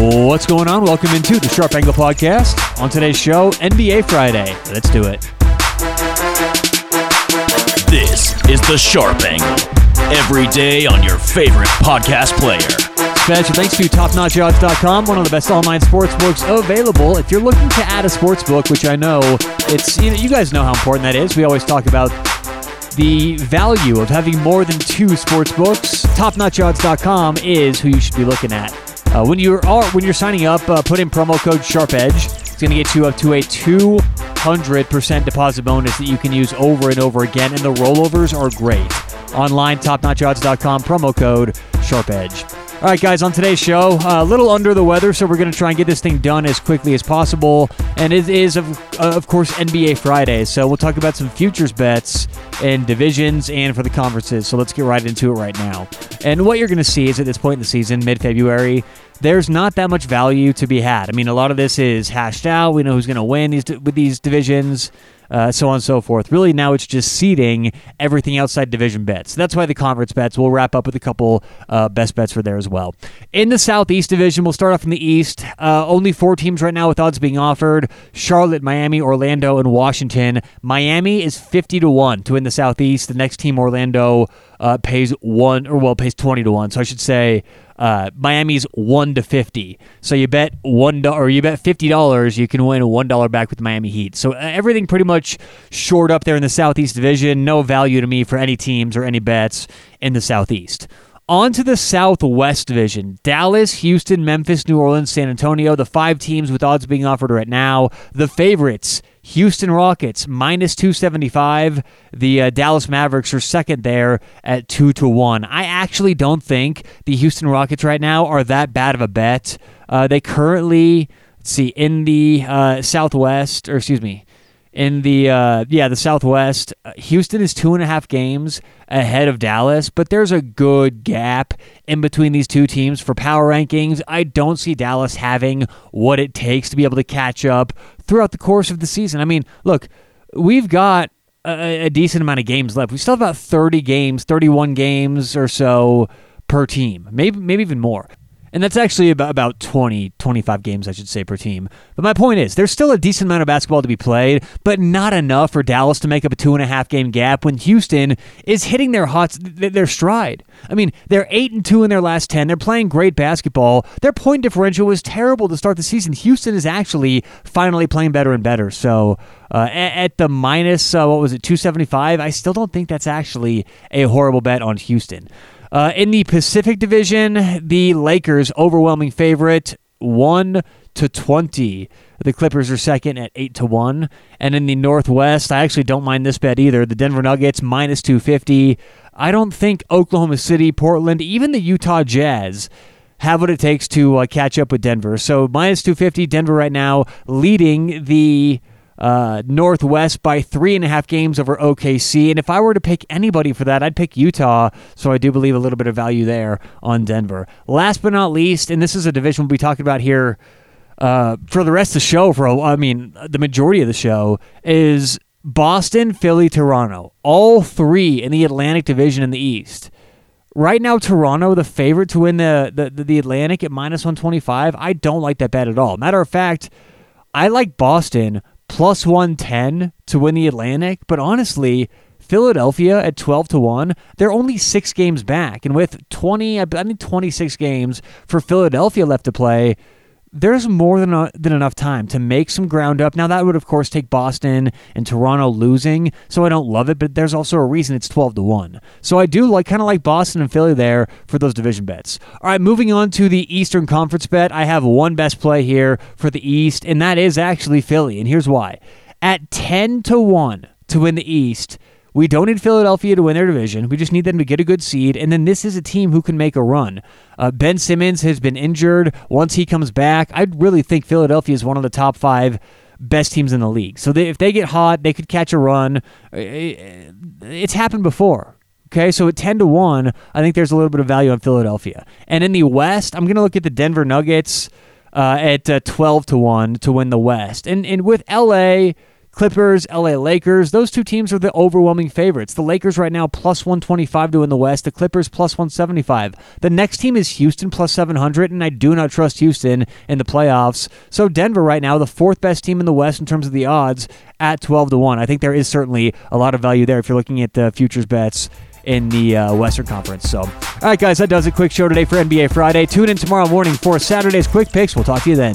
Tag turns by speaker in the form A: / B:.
A: What's going on? Welcome into the Sharp Angle Podcast. On today's show, NBA Friday. Let's do it.
B: This is the Sharp Angle. Every day on your favorite podcast player.
A: Special thanks to TopNotchOdds.com, one of the best online sports books available. If you're looking to add a sports book, which I know it's you know you guys know how important that is. We always talk about the value of having more than two sports books. TopNotchOdds.com is who you should be looking at. Uh, when you're when you're signing up, uh, put in promo code SharpEdge. It's going to get you up to a 200% deposit bonus that you can use over and over again, and the rollovers are great. Online, topnotchodds.com, promo code SharpEdge. All right, guys, on today's show, uh, a little under the weather, so we're going to try and get this thing done as quickly as possible. And it is, of, uh, of course, NBA Friday, so we'll talk about some futures bets and divisions and for the conferences. So let's get right into it right now. And what you're going to see is at this point in the season, mid February, there's not that much value to be had. I mean, a lot of this is hashed out. We know who's going to win these with these divisions uh, so on and so forth. Really, now it's just seeding everything outside division bets. That's why the conference bets. We'll wrap up with a couple uh, best bets for there as well. In the Southeast Division, we'll start off in the East. Uh, only four teams right now with odds being offered: Charlotte, Miami, Orlando, and Washington. Miami is fifty to one to win the Southeast. The next team, Orlando, uh, pays one or well pays twenty to one. So I should say uh, Miami's one to fifty. So you bet one or you bet fifty dollars, you can win one dollar back with Miami Heat. So uh, everything pretty much shored up there in the Southeast Division. No value to me for any teams or any bets in the Southeast. On to the Southwest Division. Dallas, Houston, Memphis, New Orleans, San Antonio, the five teams with odds being offered right now. The favorites, Houston Rockets, minus 275. The uh, Dallas Mavericks are second there at 2 to 1. I actually don't think the Houston Rockets right now are that bad of a bet. Uh, they currently, let's see, in the uh, Southwest, or excuse me, in the uh, yeah the Southwest. Uh, Houston is two and a half games ahead of Dallas, but there's a good gap in between these two teams for power rankings. I don't see Dallas having what it takes to be able to catch up throughout the course of the season. I mean, look, we've got a, a decent amount of games left. We still have about 30 games, 31 games or so per team, maybe maybe even more. And that's actually about, about 20, 25 games, I should say, per team. But my point is, there's still a decent amount of basketball to be played, but not enough for Dallas to make up a two and a half game gap when Houston is hitting their hot, their stride. I mean, they're 8 and 2 in their last 10. They're playing great basketball. Their point differential was terrible to start the season. Houston is actually finally playing better and better. So uh, at, the minus, uh, what was it, 275, I still don't think that's actually a horrible bet on Houston. Uh, in the Pacific Division, the Lakers overwhelming favorite, one to twenty. The Clippers are second at eight to one. And in the Northwest, I actually don't mind this bet either. The Denver Nuggets minus two fifty. I don't think Oklahoma City, Portland, even the Utah Jazz have what it takes to uh, catch up with Denver. So minus 250, Denver right now leading the uh, Northwest by three and a half games over OKC. And if I were to pick anybody for that, I'd pick Utah. So I do believe a little bit of value there on Denver. Last but not least, and this is a division we'll be talking about here uh, for the rest of the show, for I mean, the majority of the show, is Boston, Philly, Toronto. All three in the Atlantic Division in the East. Right now, Toronto, the favorite to win the, the, the Atlantic at minus 125. I don't like that bet at all. Matter of fact, I like Boston plus 110 to win the Atlantic, but honestly, Philadelphia at 12 to 1, they're only 6 games back and with 20 I think 26 games for Philadelphia left to play, there's more than, a, than enough time to make some ground up. Now, that would, of course, take Boston and Toronto losing, so I don't love it, but there's also a reason it's 12 to 1. So I do like kind of like Boston and Philly there for those division bets. All right, moving on to the Eastern Conference bet. I have one best play here for the East, and that is actually Philly, and here's why. At 10 to 1 to win the East, we don't need Philadelphia to win their division. We just need them to get a good seed. And then this is a team who can make a run. Uh, ben Simmons has been injured. Once he comes back, I really think Philadelphia is one of the top five best teams in the league. So they, if they get hot, they could catch a run. It's happened before. Okay, so at 10 to 1, I think there's a little bit of value on Philadelphia. And in the West, I'm going to look at the Denver Nuggets uh, at uh, 12 to 1 to win the West. And, and with LA Clippers, LA Lakers, those two teams are the overwhelming favorites. The Lakers right now plus 125 to win the West, the Clippers plus 175. The next team is Houston plus 700, and I do not trust Houston in the playoffs. So Denver right now, the fourth best team in the West in terms of the odds at 12 to 1. I think there is certainly a lot of value there if you're looking at the futures bets in the uh, Western Conference. So, all right, guys, that does a quick show today for NBA Friday. Tune in tomorrow morning for Saturday's quick picks. We'll talk to you then.